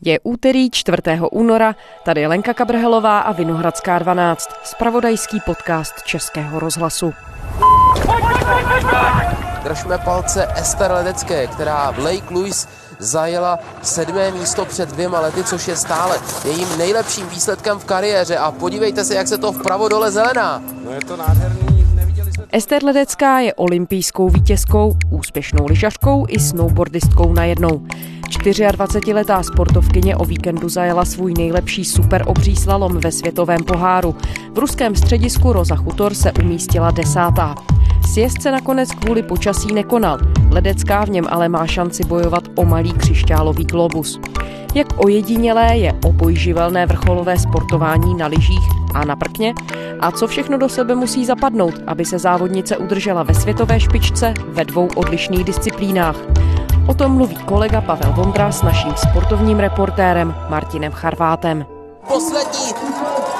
Je úterý 4. února, tady je Lenka Kabrhelová a Vinohradská 12, spravodajský podcast Českého rozhlasu. Držme palce Ester Ledecké, která v Lake Louise zajela sedmé místo před dvěma lety, což je stále jejím nejlepším výsledkem v kariéře. A podívejte se, jak se to vpravo dole zelená. No je to nádherný. Ester Ledecká je olympijskou vítězkou, úspěšnou lyžařkou i snowboardistkou najednou. 24-letá sportovkyně o víkendu zajela svůj nejlepší super obří slalom ve světovém poháru. V ruském středisku Roza Chutor se umístila desátá. Sjezd se nakonec kvůli počasí nekonal. Ledecká v něm ale má šanci bojovat o malý křišťálový globus. Jak ojedinělé je obojživelné vrcholové sportování na lyžích a na prkně a co všechno do sebe musí zapadnout, aby se závodnice udržela ve světové špičce ve dvou odlišných disciplínách. O tom mluví kolega Pavel Vondra s naším sportovním reportérem Martinem Charvátem. Poslední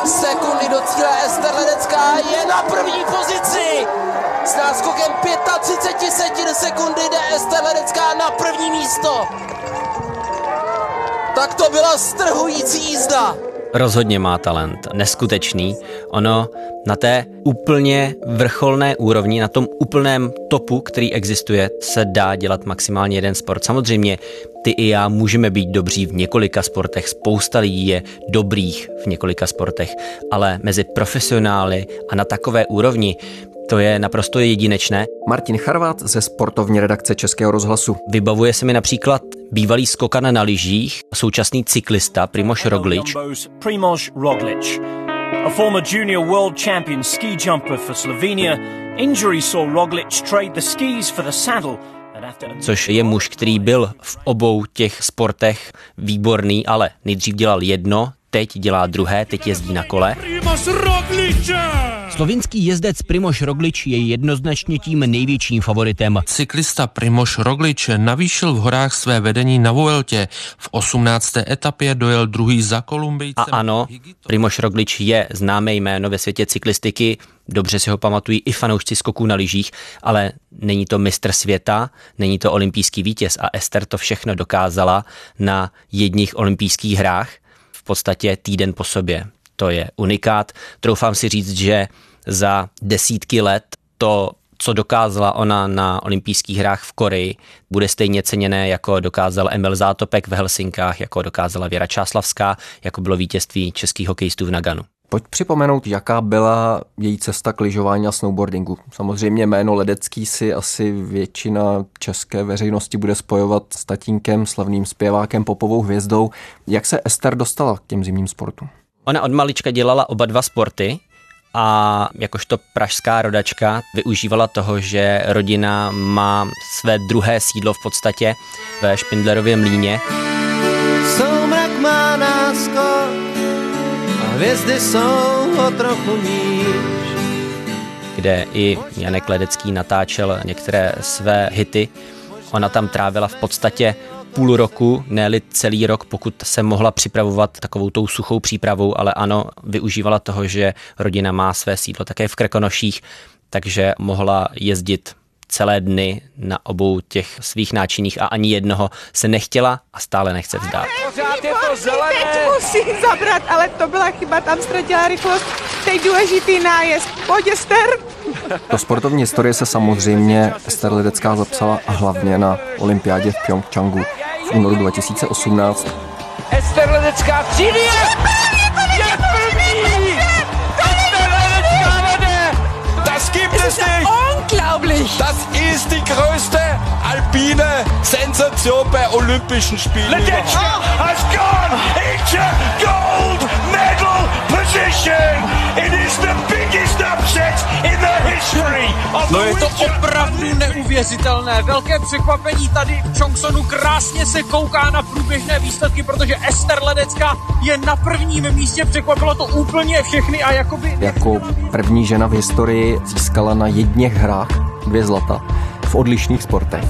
sekundy do cíle Ester Ledecká je na první pozici. S náskokem 35 setin sekundy jde Ledecká na první místo. Tak to byla strhující jízda. Rozhodně má talent, neskutečný. Ono na té úplně vrcholné úrovni, na tom úplném topu, který existuje, se dá dělat maximálně jeden sport. Samozřejmě ty i já můžeme být dobří v několika sportech, spousta lidí je dobrých v několika sportech, ale mezi profesionály a na takové úrovni to je naprosto jedinečné. Martin Charvát ze sportovní redakce Českého rozhlasu. Vybavuje se mi například bývalý skokan na lyžích, současný cyklista Primož Roglič. Primož Roglič. A former junior world champion ski jumper for Slovenia, injury saw Roglic trade the skis for the saddle což je muž, který byl v obou těch sportech výborný, ale nejdřív dělal jedno, teď dělá druhé, teď jezdí na kole. Slovinský jezdec Primoš Roglič je jednoznačně tím největším favoritem. Cyklista Primoš Roglič navýšil v horách své vedení na Vueltě. V 18. etapě dojel druhý za Kolumbijcem. A ano, Primoš Roglič je známé jméno ve světě cyklistiky, dobře si ho pamatují i fanoušci skoků na lyžích, ale není to mistr světa, není to olympijský vítěz a Ester to všechno dokázala na jedních olympijských hrách podstatě týden po sobě. To je unikát. Troufám si říct, že za desítky let to co dokázala ona na olympijských hrách v Koreji, bude stejně ceněné, jako dokázal Emil Zátopek v Helsinkách, jako dokázala Věra Čáslavská, jako bylo vítězství českých hokejistů v Naganu. Pojď připomenout, jaká byla její cesta k lyžování a snowboardingu. Samozřejmě jméno Ledecký si asi většina české veřejnosti bude spojovat s tatínkem, slavným zpěvákem, popovou hvězdou. Jak se Ester dostala k těm zimním sportům? Ona od malička dělala oba dva sporty, a jakožto pražská rodačka využívala toho, že rodina má své druhé sídlo v podstatě ve Špindlerově mlíně. Hvězdy jsou o trochu níž kde i Janek Ledecký natáčel některé své hity. Ona tam trávila v podstatě půl roku, ne celý rok, pokud se mohla připravovat takovou tou suchou přípravou, ale ano, využívala toho, že rodina má své sídlo také v Krkonoších, takže mohla jezdit celé dny na obou těch svých náčiních a ani jednoho se nechtěla a stále nechce vzdát. Pořád je to zelené. Teď musím zabrat, ale to byla chyba, tam ztratila rychlost. Teď důležitý nájezd. Pojď, Ester. Do sportovní historie se samozřejmě Ester Lidecká zapsala a hlavně na olympiádě v Pyeongchangu v únoru 2018. Ester Ledecká přijde! Je první! Ester Ledecká vede! Das gibt es nicht! Unglaublich! Das ist die größte alpine Sensation bei Olympischen Spielen. Ledecká has gone into gold medal position! It is the biggest upset in the No je to opravdu neuvěřitelné. Velké překvapení tady v Chongsonu krásně se kouká na průběžné výsledky, protože Ester Ledecká je na prvním místě. Překvapilo to úplně všechny a jakoby... Jako první žena v historii získala na jedněch hrách dvě zlata v odlišných sportech.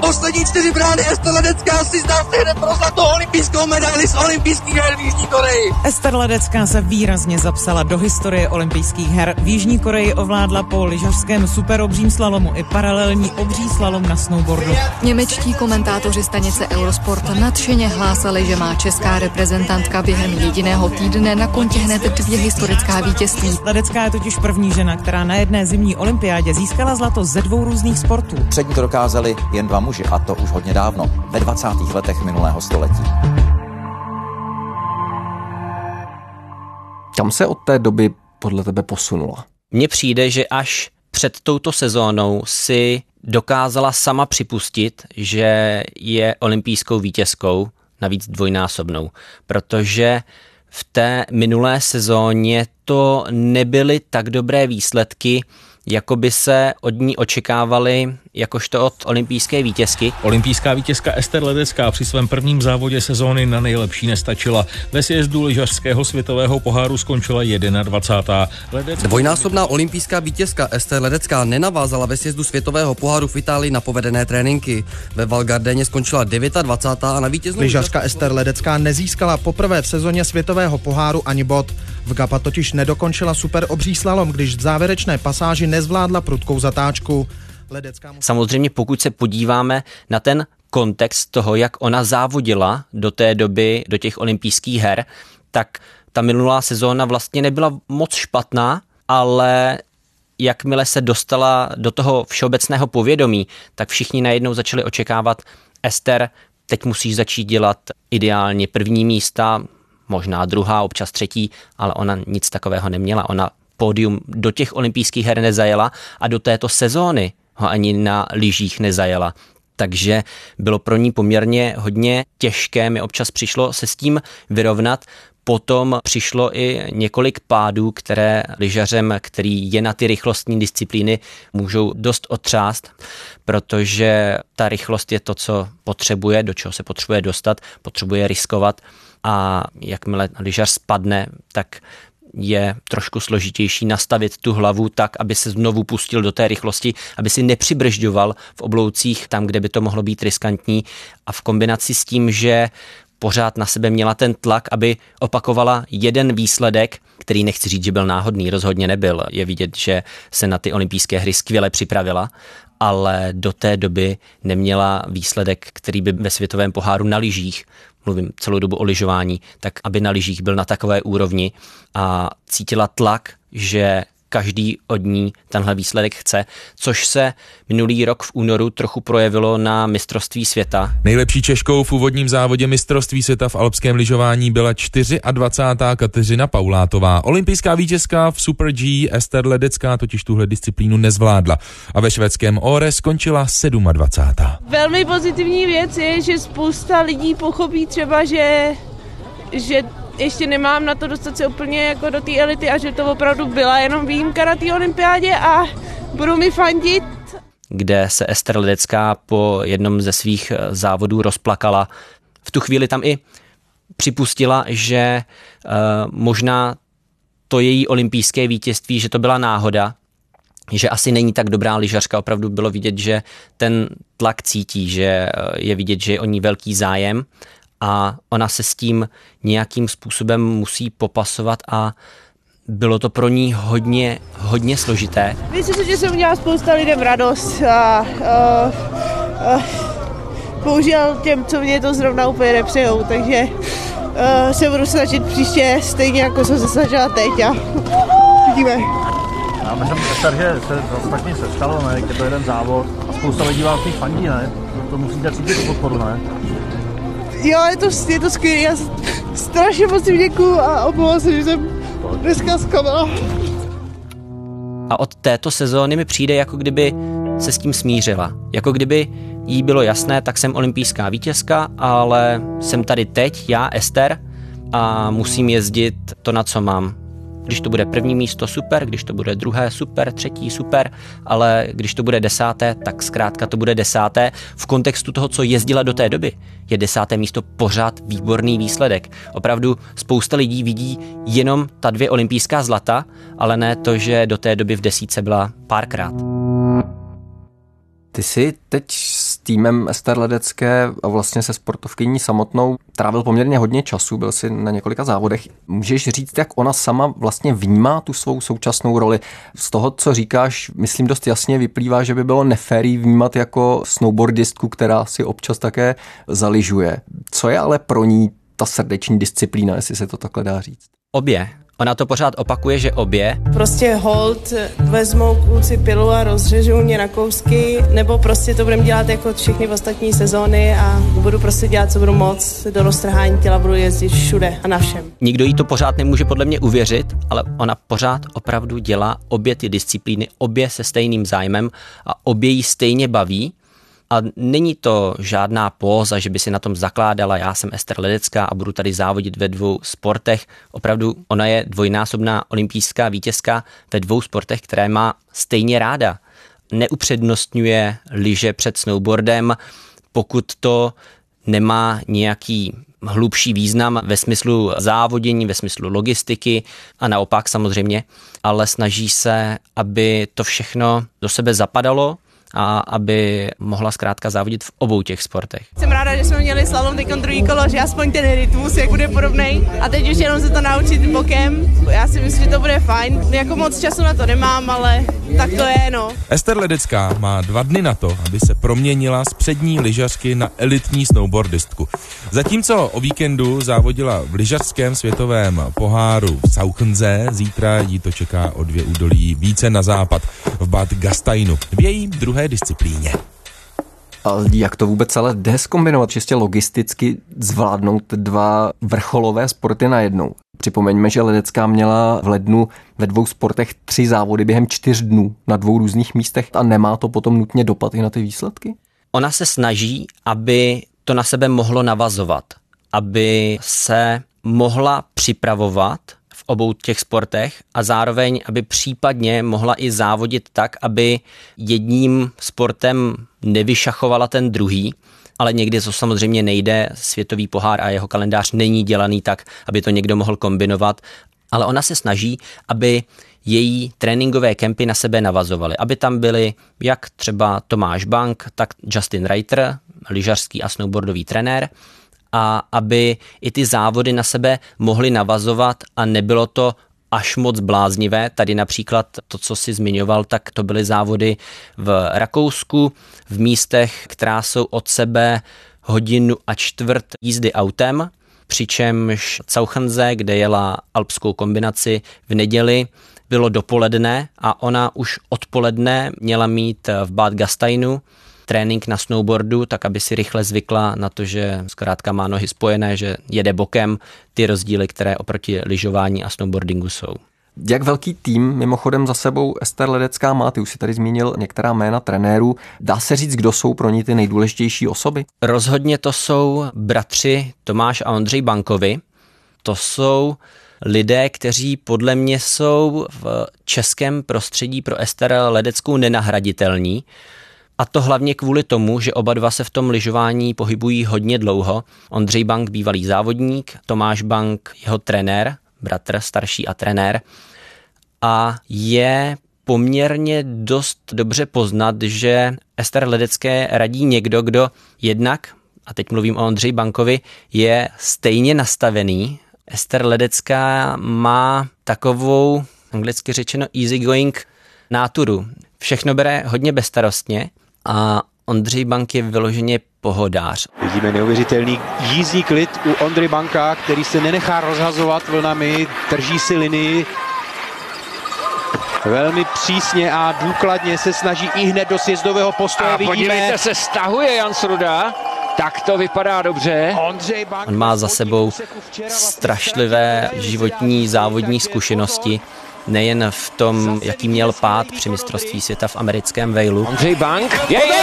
Poslední čtyři brány Ester Ledecká si zdá se hned pro zlatou olympijskou medaili z olympijských her v Jižní Koreji. Ester Ledecká se výrazně zapsala do historie olympijských her. V Jižní Koreji ovládla po lyžařském superobřím slalomu i paralelní obří slalom na snowboardu. Němečtí komentátoři stanice Eurosport nadšeně hlásali, že má česká reprezentantka během jediného týdne na kontě hned dvě historická vítězství. Ledecká je totiž první žena, která na jedné zimní olympiádě získala zlato ze dvou různých sportů. Přední to dokázali jen dva muži, a to už hodně dávno, ve 20. letech minulého století. Kam se od té doby podle tebe posunula? Mně přijde, že až před touto sezónou si dokázala sama připustit, že je olympijskou vítězkou, navíc dvojnásobnou, protože v té minulé sezóně to nebyly tak dobré výsledky, jako by se od ní očekávali jakožto od olympijské vítězky. Olympijská vítězka Ester Ledecká při svém prvním závodě sezóny na nejlepší nestačila. Ve sjezdu lyžařského světového poháru skončila 21. Ledec... Dvojnásobná olympijská vítězka Ester Ledecká nenavázala ve sjezdu světového poháru v Itálii na povedené tréninky. Ve Valgardéně skončila 29. a na vítěznou... Lyžařka Ester Ledecká nezískala poprvé v sezóně světového poháru ani bod. V Gapa totiž nedokončila super obří slalom, když v závěrečné pasáži nezvládla prudkou zatáčku. Samozřejmě pokud se podíváme na ten kontext toho, jak ona závodila do té doby, do těch olympijských her, tak ta minulá sezóna vlastně nebyla moc špatná, ale jakmile se dostala do toho všeobecného povědomí, tak všichni najednou začali očekávat, Ester, teď musíš začít dělat ideálně první místa, možná druhá, občas třetí, ale ona nic takového neměla. Ona pódium do těch olympijských her nezajela a do této sezóny ho ani na lyžích nezajela. Takže bylo pro ní poměrně hodně těžké, mi občas přišlo se s tím vyrovnat. Potom přišlo i několik pádů, které lyžařem, který je na ty rychlostní disciplíny, můžou dost otřást, protože ta rychlost je to, co potřebuje, do čeho se potřebuje dostat, potřebuje riskovat a jakmile lyžař spadne, tak je trošku složitější nastavit tu hlavu tak, aby se znovu pustil do té rychlosti, aby si nepřibržďoval v obloucích tam, kde by to mohlo být riskantní a v kombinaci s tím, že pořád na sebe měla ten tlak, aby opakovala jeden výsledek, který nechci říct, že byl náhodný, rozhodně nebyl. Je vidět, že se na ty olympijské hry skvěle připravila, ale do té doby neměla výsledek, který by ve světovém poháru na lyžích mluvím celou dobu o lyžování, tak aby na lyžích byl na takové úrovni a cítila tlak, že každý od ní tenhle výsledek chce, což se minulý rok v únoru trochu projevilo na mistrovství světa. Nejlepší Češkou v úvodním závodě mistrovství světa v alpském lyžování byla 24. Kateřina Paulátová. Olympijská vítězka v Super G Ester Ledecká totiž tuhle disciplínu nezvládla a ve švédském Ore skončila 27. Velmi pozitivní věc je, že spousta lidí pochopí třeba, že že ještě nemám na to dostat se úplně jako do té elity a že to opravdu byla jenom výjimka na té olympiádě a budu mi fandit. Kde se Ester Ledecká po jednom ze svých eh, závodů rozplakala. V tu chvíli tam i připustila, že uh, možná to její olympijské vítězství, že to byla náhoda, že asi není tak dobrá lyžařka, opravdu bylo vidět, že ten tlak cítí, že eh, je vidět, že je o ní velký zájem a ona se s tím nějakým způsobem musí popasovat a bylo to pro ní hodně, hodně složité. Myslím si, že jsem udělala spousta lidem radost a uh, uh, bohužel těm, co mě to zrovna úplně nepřejou, takže uh, se budu snažit příště stejně jako jsem se snažila teď a vidíme. Já myslím, že se ostatně se stalo, ne? Je to jeden závod a spousta lidí vás fandí, ne? To, to musíte cítit podporu, ne? Jo, je to, je to skvělé. Já strašně moc děkuju a omlouvám se, že jsem dneska zklamala. A od této sezóny mi přijde, jako kdyby se s tím smířila. Jako kdyby jí bylo jasné, tak jsem olympijská vítězka, ale jsem tady teď, já, Ester, a musím jezdit to, na co mám. Když to bude první místo, super, když to bude druhé, super, třetí, super, ale když to bude desáté, tak zkrátka to bude desáté. V kontextu toho, co jezdila do té doby, je desáté místo pořád výborný výsledek. Opravdu spousta lidí vidí jenom ta dvě olympijská zlata, ale ne to, že do té doby v desíce byla párkrát. Ty jsi teď týmem Ester Ledecké a vlastně se sportovkyní samotnou trávil poměrně hodně času, byl si na několika závodech. Můžeš říct, jak ona sama vlastně vnímá tu svou současnou roli? Z toho, co říkáš, myslím dost jasně vyplývá, že by bylo neférí vnímat jako snowboardistku, která si občas také zaližuje. Co je ale pro ní ta srdeční disciplína, jestli se to takhle dá říct? Obě. Ona to pořád opakuje, že obě. Prostě hold, vezmou kluci pilu a rozřežou mě na kousky, nebo prostě to budeme dělat jako všechny ostatní sezóny a budu prostě dělat, co budu moc, do roztrhání těla budu jezdit všude a na všem. Nikdo jí to pořád nemůže podle mě uvěřit, ale ona pořád opravdu dělá obě ty disciplíny, obě se stejným zájmem a obě jí stejně baví a není to žádná póza, že by si na tom zakládala, já jsem Ester Ledecká a budu tady závodit ve dvou sportech. Opravdu ona je dvojnásobná olympijská vítězka ve dvou sportech, které má stejně ráda. Neupřednostňuje lyže před snowboardem, pokud to nemá nějaký hlubší význam ve smyslu závodění, ve smyslu logistiky a naopak samozřejmě, ale snaží se, aby to všechno do sebe zapadalo a aby mohla zkrátka závodit v obou těch sportech. Jsem ráda, že jsme měli slalom teď druhý kolo, že aspoň ten rytmus jak bude podobný. A teď už jenom se to naučit bokem. Já si myslím, že to bude fajn. Jako moc času na to nemám, ale tak to je, no. Ester Ledecká má dva dny na to, aby se proměnila z přední lyžařky na elitní snowboardistku. Zatímco o víkendu závodila v lyžařském světovém poháru v Sauchenze, zítra jí to čeká o dvě údolí více na západ v Bad Gasteinu. V její druhé disciplíně. A jak to vůbec ale jde zkombinovat čistě logisticky, zvládnout dva vrcholové sporty najednou? Připomeňme, že Ledecká měla v lednu ve dvou sportech tři závody během čtyř dnů na dvou různých místech a nemá to potom nutně dopad i na ty výsledky? Ona se snaží, aby to na sebe mohlo navazovat, aby se mohla připravovat v obou těch sportech a zároveň, aby případně mohla i závodit tak, aby jedním sportem nevyšachovala ten druhý, ale někdy to samozřejmě nejde. Světový pohár a jeho kalendář není dělaný tak, aby to někdo mohl kombinovat, ale ona se snaží, aby její tréninkové kempy na sebe navazovaly, aby tam byly jak třeba Tomáš Bank, tak Justin Reiter, lyžařský a snowboardový trenér, a aby i ty závody na sebe mohly navazovat a nebylo to až moc bláznivé. Tady například to, co si zmiňoval, tak to byly závody v Rakousku, v místech, která jsou od sebe hodinu a čtvrt jízdy autem, přičemž Cauchanze, kde jela alpskou kombinaci v neděli, bylo dopoledne a ona už odpoledne měla mít v Bad Gasteinu trénink na snowboardu, tak aby si rychle zvykla na to, že zkrátka má nohy spojené, že jede bokem, ty rozdíly, které oproti lyžování a snowboardingu jsou. Jak velký tým mimochodem za sebou Ester Ledecká má? Ty už si tady zmínil některá jména trenérů. Dá se říct, kdo jsou pro ní ty nejdůležitější osoby? Rozhodně to jsou bratři Tomáš a Ondřej Bankovi. To jsou lidé, kteří podle mě jsou v českém prostředí pro Ester Ledeckou nenahraditelní. A to hlavně kvůli tomu, že oba dva se v tom lyžování pohybují hodně dlouho. Ondřej Bank, bývalý závodník, Tomáš Bank, jeho trenér, bratr, starší a trenér. A je poměrně dost dobře poznat, že Ester Ledecké radí někdo, kdo jednak, a teď mluvím o Ondřej Bankovi, je stejně nastavený. Ester Ledecká má takovou, anglicky řečeno, easygoing náturu. Všechno bere hodně bezstarostně, a Ondřej Bank je vyloženě pohodář. Vidíme neuvěřitelný jízdní klid u Ondry Banka, který se nenechá rozhazovat vlnami, drží si linii. Velmi přísně a důkladně se snaží i hned do sjezdového postoje. A Vidíme. podívejte se, stahuje Jan Sruda. Tak to vypadá dobře. On má za sebou strašlivé životní závodní zkušenosti nejen v tom, jaký měl pád při mistrovství světa v americkém Vejlu. Ondřej Bank. Je, je, je,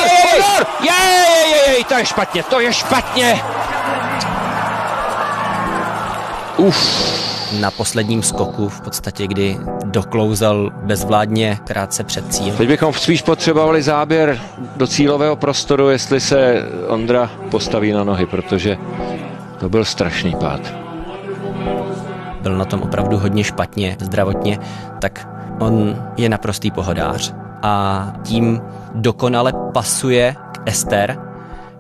je, je, je, je, to je špatně, to je špatně. Uf. Na posledním skoku v podstatě, kdy doklouzal bezvládně krátce před cíl. Teď bychom spíš potřebovali záběr do cílového prostoru, jestli se Ondra postaví na nohy, protože to byl strašný pád byl na tom opravdu hodně špatně zdravotně, tak on je naprostý pohodář a tím dokonale pasuje k Ester,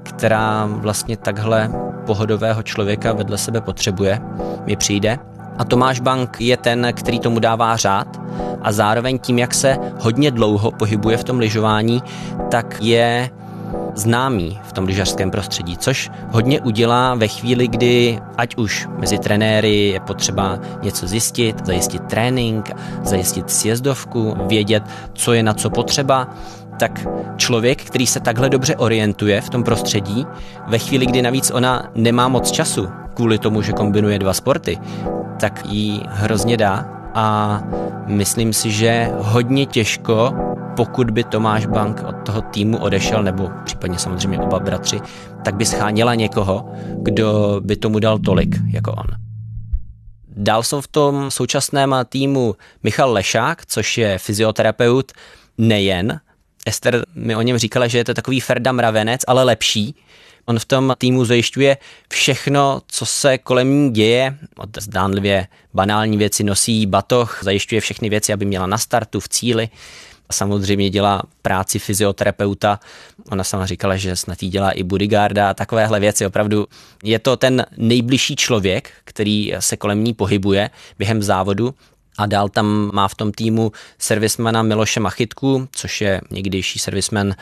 která vlastně takhle pohodového člověka vedle sebe potřebuje, mi přijde. A Tomáš Bank je ten, který tomu dává řád a zároveň tím, jak se hodně dlouho pohybuje v tom lyžování, tak je známý v tom lyžařském prostředí, což hodně udělá ve chvíli, kdy ať už mezi trenéry je potřeba něco zjistit, zajistit trénink, zajistit sjezdovku, vědět, co je na co potřeba, tak člověk, který se takhle dobře orientuje v tom prostředí, ve chvíli, kdy navíc ona nemá moc času kvůli tomu, že kombinuje dva sporty, tak jí hrozně dá. A myslím si, že hodně těžko, pokud by Tomáš Bank od toho týmu odešel, nebo případně samozřejmě oba bratři, tak by scháněla někoho, kdo by tomu dal tolik jako on. Dál jsou v tom současném týmu Michal Lešák, což je fyzioterapeut nejen Ester mi o něm říkala, že je to takový Ferda Mravenec, ale lepší. On v tom týmu zajišťuje všechno, co se kolem ní děje. Od zdánlivě banální věci nosí batoh, zajišťuje všechny věci, aby měla na startu, v cíli. Samozřejmě dělá práci fyzioterapeuta. Ona sama říkala, že snad jí dělá i bodyguarda a takovéhle věci. Opravdu je to ten nejbližší člověk, který se kolem ní pohybuje během závodu a dál tam má v tom týmu servismana Miloše Machytku, což je někdejší servisman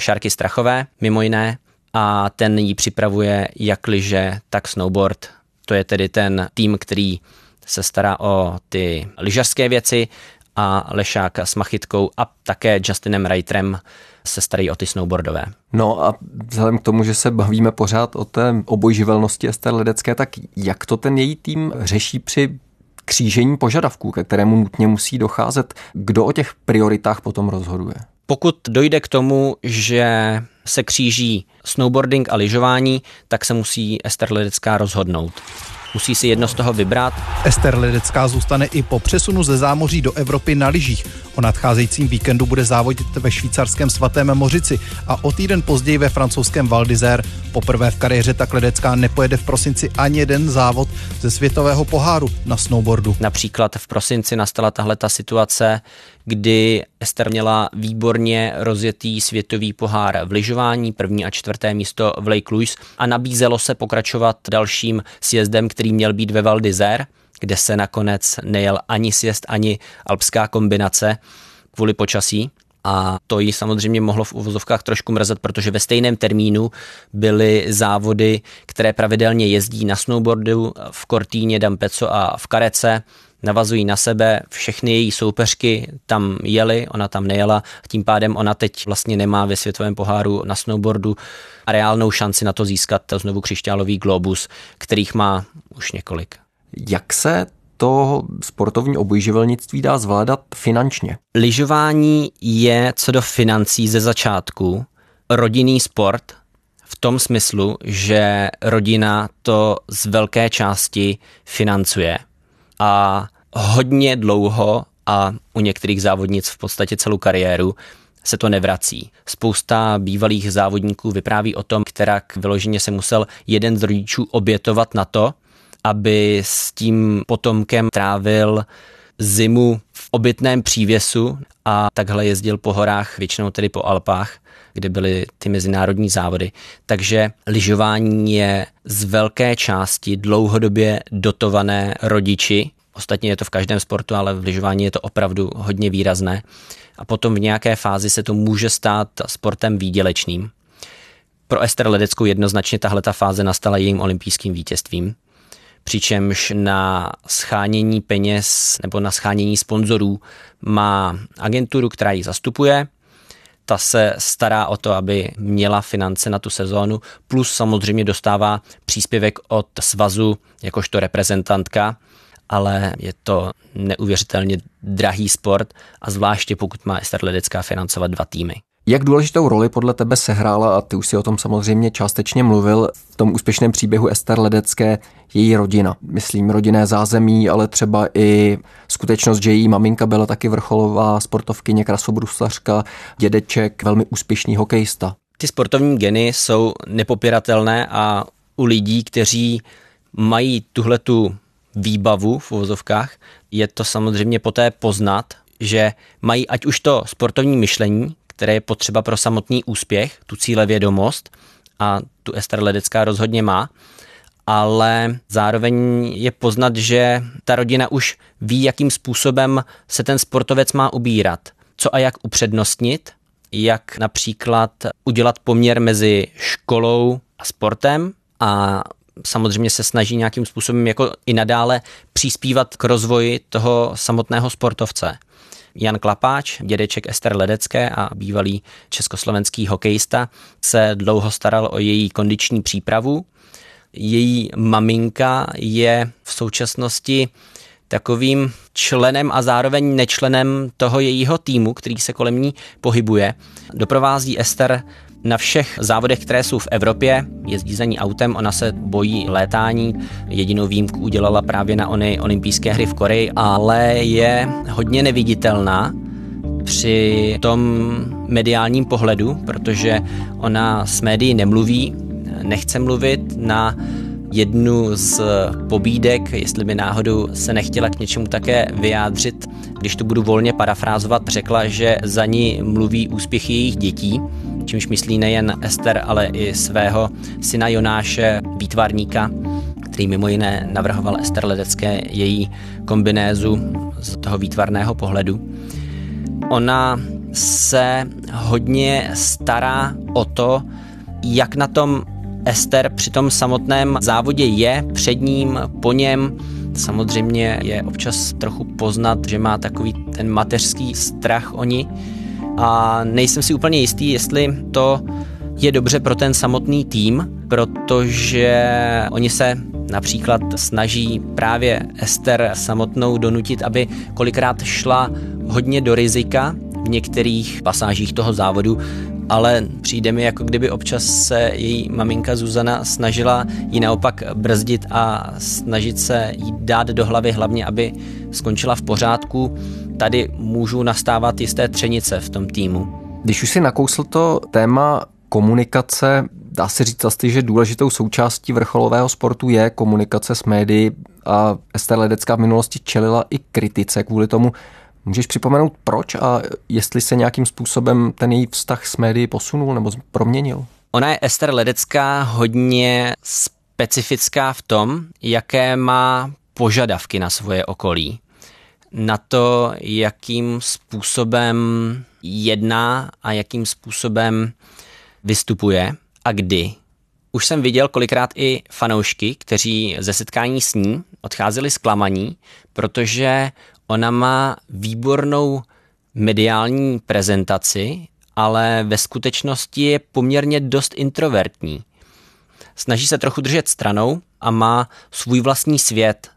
Šárky Strachové, mimo jiné, a ten ji připravuje jak lyže, tak snowboard. To je tedy ten tým, který se stará o ty lyžařské věci a Lešák s Machytkou a také Justinem Reiterem se starají o ty snowboardové. No a vzhledem k tomu, že se bavíme pořád o té obojživelnosti Ester Ledecké, tak jak to ten její tým řeší při křížení požadavků, ke kterému nutně musí docházet. Kdo o těch prioritách potom rozhoduje? Pokud dojde k tomu, že se kříží snowboarding a lyžování, tak se musí Ester Ledecká rozhodnout. Musí si jedno z toho vybrat. Ester Ledecká zůstane i po přesunu ze zámoří do Evropy na lyžích. O nadcházejícím víkendu bude závodit ve švýcarském svatém Mořici a o týden později ve francouzském Val d'Isère. Poprvé v kariéře tak Ledecká nepojede v prosinci ani jeden závod ze světového poháru na snowboardu. Například v prosinci nastala tahle ta situace, kdy Ester měla výborně rozjetý světový pohár v lyžování, první a čtvrté místo v Lake Louise a nabízelo se pokračovat dalším sjezdem, který měl být ve Val d'Isère, kde se nakonec nejel ani sjezd, ani alpská kombinace kvůli počasí. A to ji samozřejmě mohlo v uvozovkách trošku mrzet, protože ve stejném termínu byly závody, které pravidelně jezdí na snowboardu v Cortíně, Dampeco a v Karece navazují na sebe, všechny její soupeřky tam jeli, ona tam nejela, tím pádem ona teď vlastně nemá ve světovém poháru na snowboardu a reálnou šanci na to získat znovu křišťálový globus, kterých má už několik. Jak se to sportovní obojživelnictví dá zvládat finančně? Lyžování je co do financí ze začátku rodinný sport v tom smyslu, že rodina to z velké části financuje a hodně dlouho a u některých závodnic v podstatě celou kariéru se to nevrací. Spousta bývalých závodníků vypráví o tom, která vyloženě se musel jeden z rodičů obětovat na to, aby s tím potomkem trávil zimu v obytném přívěsu a takhle jezdil po horách, většinou tedy po Alpách, kde byly ty mezinárodní závody. Takže lyžování je z velké části dlouhodobě dotované rodiči, Ostatně je to v každém sportu, ale v lyžování je to opravdu hodně výrazné. A potom v nějaké fázi se to může stát sportem výdělečným. Pro Ester Ledeckou jednoznačně tahle ta fáze nastala jejím olympijským vítězstvím. Přičemž na schánění peněz nebo na schánění sponzorů má agenturu, která ji zastupuje. Ta se stará o to, aby měla finance na tu sezónu, plus samozřejmě dostává příspěvek od svazu jakožto reprezentantka, ale je to neuvěřitelně drahý sport a zvláště pokud má Ester Ledecká financovat dva týmy. Jak důležitou roli podle tebe sehrála, a ty už si o tom samozřejmě částečně mluvil, v tom úspěšném příběhu Ester Ledecké její rodina? Myslím rodinné zázemí, ale třeba i skutečnost, že její maminka byla taky vrcholová sportovkyně, krasobruslařka, dědeček, velmi úspěšný hokejista. Ty sportovní geny jsou nepopiratelné a u lidí, kteří mají tuhletu výbavu v uvozovkách, je to samozřejmě poté poznat, že mají ať už to sportovní myšlení, které je potřeba pro samotný úspěch, tu cílevědomost, a tu Ester Ledecká rozhodně má, ale zároveň je poznat, že ta rodina už ví, jakým způsobem se ten sportovec má ubírat, co a jak upřednostnit, jak například udělat poměr mezi školou a sportem a samozřejmě se snaží nějakým způsobem jako i nadále přispívat k rozvoji toho samotného sportovce. Jan Klapáč, dědeček Ester Ledecké a bývalý československý hokejista, se dlouho staral o její kondiční přípravu. Její maminka je v současnosti takovým členem a zároveň nečlenem toho jejího týmu, který se kolem ní pohybuje. Doprovází Ester na všech závodech, které jsou v Evropě, jezdí za ní autem, ona se bojí létání. Jedinou výjimku udělala právě na ony olympijské hry v Koreji, ale je hodně neviditelná při tom mediálním pohledu, protože ona s médií nemluví, nechce mluvit na jednu z pobídek, jestli by náhodou se nechtěla k něčemu také vyjádřit, když to budu volně parafrázovat, řekla, že za ní mluví úspěchy jejich dětí, čímž myslí nejen Ester, ale i svého syna Jonáše, výtvarníka, který mimo jiné navrhoval Ester Ledecké její kombinézu z toho výtvarného pohledu. Ona se hodně stará o to, jak na tom Ester při tom samotném závodě je, před ním, po něm. Samozřejmě je občas trochu poznat, že má takový ten mateřský strach o ní a nejsem si úplně jistý, jestli to je dobře pro ten samotný tým, protože oni se například snaží právě Ester samotnou donutit, aby kolikrát šla hodně do rizika v některých pasážích toho závodu, ale přijde mi, jako kdyby občas se její maminka Zuzana snažila ji naopak brzdit a snažit se jí dát do hlavy hlavně, aby skončila v pořádku. Tady můžou nastávat jisté třenice v tom týmu. Když už si nakousl to téma komunikace, dá se říct asi, že důležitou součástí vrcholového sportu je komunikace s médií a Ester Ledecká v minulosti čelila i kritice kvůli tomu, Můžeš připomenout proč a jestli se nějakým způsobem ten její vztah s médií posunul nebo proměnil? Ona je Ester Ledecká hodně specifická v tom, jaké má požadavky na svoje okolí. Na to, jakým způsobem jedná a jakým způsobem vystupuje a kdy. Už jsem viděl kolikrát i fanoušky, kteří ze setkání s ní odcházeli zklamaní, protože Ona má výbornou mediální prezentaci, ale ve skutečnosti je poměrně dost introvertní. Snaží se trochu držet stranou a má svůj vlastní svět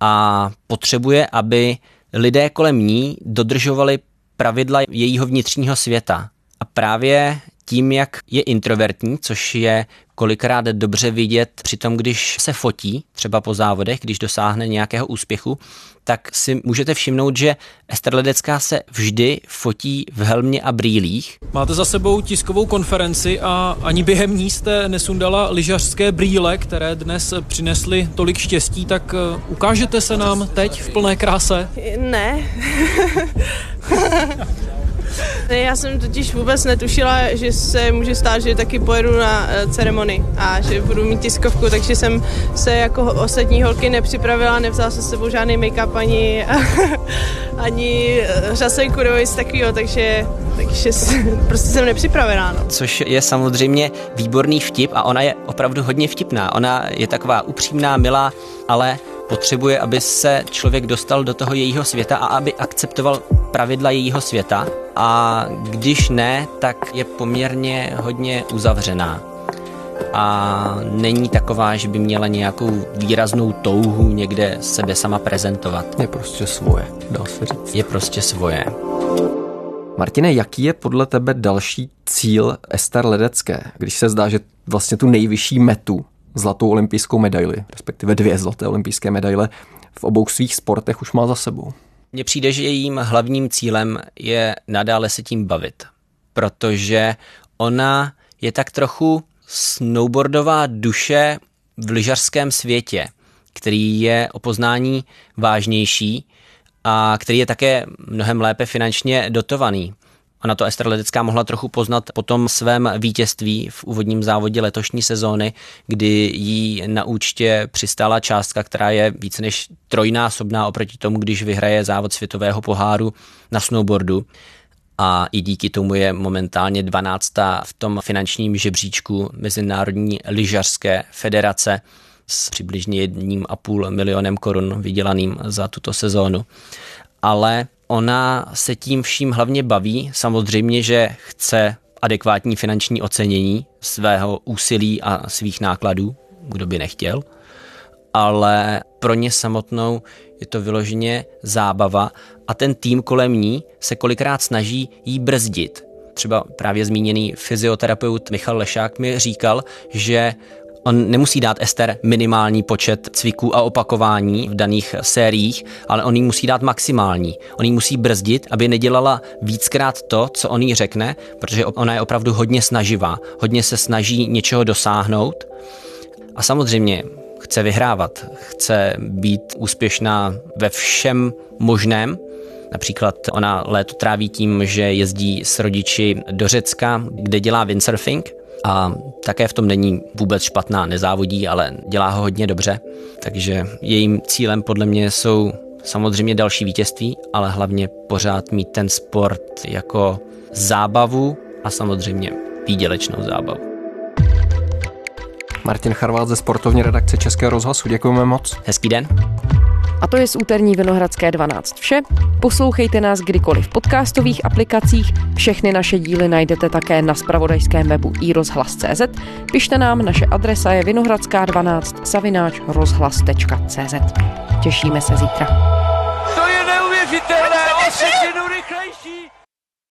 a potřebuje, aby lidé kolem ní dodržovali pravidla jejího vnitřního světa. A právě tím, jak je introvertní, což je kolikrát dobře vidět při tom, když se fotí, třeba po závodech, když dosáhne nějakého úspěchu, tak si můžete všimnout, že Ester Ledecká se vždy fotí v helmě a brýlích. Máte za sebou tiskovou konferenci a ani během ní jste nesundala lyžařské brýle, které dnes přinesly tolik štěstí, tak eh, ukážete se nám teď v plné kráse? Ne. Já jsem totiž vůbec netušila, že se může stát, že taky pojedu na uh, ceremonii a že budu mít tiskovku, takže jsem se jako ostatní holky nepřipravila, nevzala se sebou žádný make-up ani, ani eh, řasenku nebo nic takového, takže, takže prostě jsem nepřipravená. No. Což je samozřejmě výborný vtip a ona je opravdu hodně vtipná. Ona je taková upřímná, milá, ale potřebuje, aby se člověk dostal do toho jejího světa a aby akceptoval pravidla jejího světa a když ne, tak je poměrně hodně uzavřená a není taková, že by měla nějakou výraznou touhu někde sebe sama prezentovat. Je prostě svoje, dá se říct. Je prostě svoje. Martine, jaký je podle tebe další cíl Ester Ledecké, když se zdá, že vlastně tu nejvyšší metu zlatou olympijskou medaili, respektive dvě zlaté olympijské medaile v obou svých sportech už má za sebou. Mně přijde, že jejím hlavním cílem je nadále se tím bavit, protože ona je tak trochu snowboardová duše v lyžařském světě, který je o poznání vážnější a který je také mnohem lépe finančně dotovaný. Ona to Ester Ledecká mohla trochu poznat po tom svém vítězství v úvodním závodě letošní sezóny, kdy jí na účtě přistála částka, která je více než trojnásobná oproti tomu, když vyhraje závod světového poháru na snowboardu a i díky tomu je momentálně 12. v tom finančním žebříčku Mezinárodní lyžařské federace s přibližně jedním a půl milionem korun vydělaným za tuto sezónu. Ale ona se tím vším hlavně baví. Samozřejmě, že chce adekvátní finanční ocenění svého úsilí a svých nákladů, kdo by nechtěl, ale pro ně samotnou je to vyloženě zábava a ten tým kolem ní se kolikrát snaží jí brzdit. Třeba právě zmíněný fyzioterapeut Michal Lešák mi říkal, že On nemusí dát Ester minimální počet cviků a opakování v daných sériích, ale on jí musí dát maximální. On jí musí brzdit, aby nedělala víckrát to, co on jí řekne, protože ona je opravdu hodně snaživá, hodně se snaží něčeho dosáhnout. A samozřejmě chce vyhrávat, chce být úspěšná ve všem možném. Například ona léto tráví tím, že jezdí s rodiči do Řecka, kde dělá windsurfing a také v tom není vůbec špatná, nezávodí, ale dělá ho hodně dobře. Takže jejím cílem podle mě jsou samozřejmě další vítězství, ale hlavně pořád mít ten sport jako zábavu a samozřejmě výdělečnou zábavu. Martin Charvát ze sportovní redakce Českého rozhlasu. Děkujeme moc. Hezký den. A to je z úterní Vinohradské 12 vše. Poslouchejte nás kdykoliv v podcastových aplikacích. Všechny naše díly najdete také na spravodajském webu iRozhlas.cz. Pište nám, naše adresa je vinohradská12 zavináč rozhlas.cz. Těšíme se zítra. To je neuvěřitelné, o rychlejší!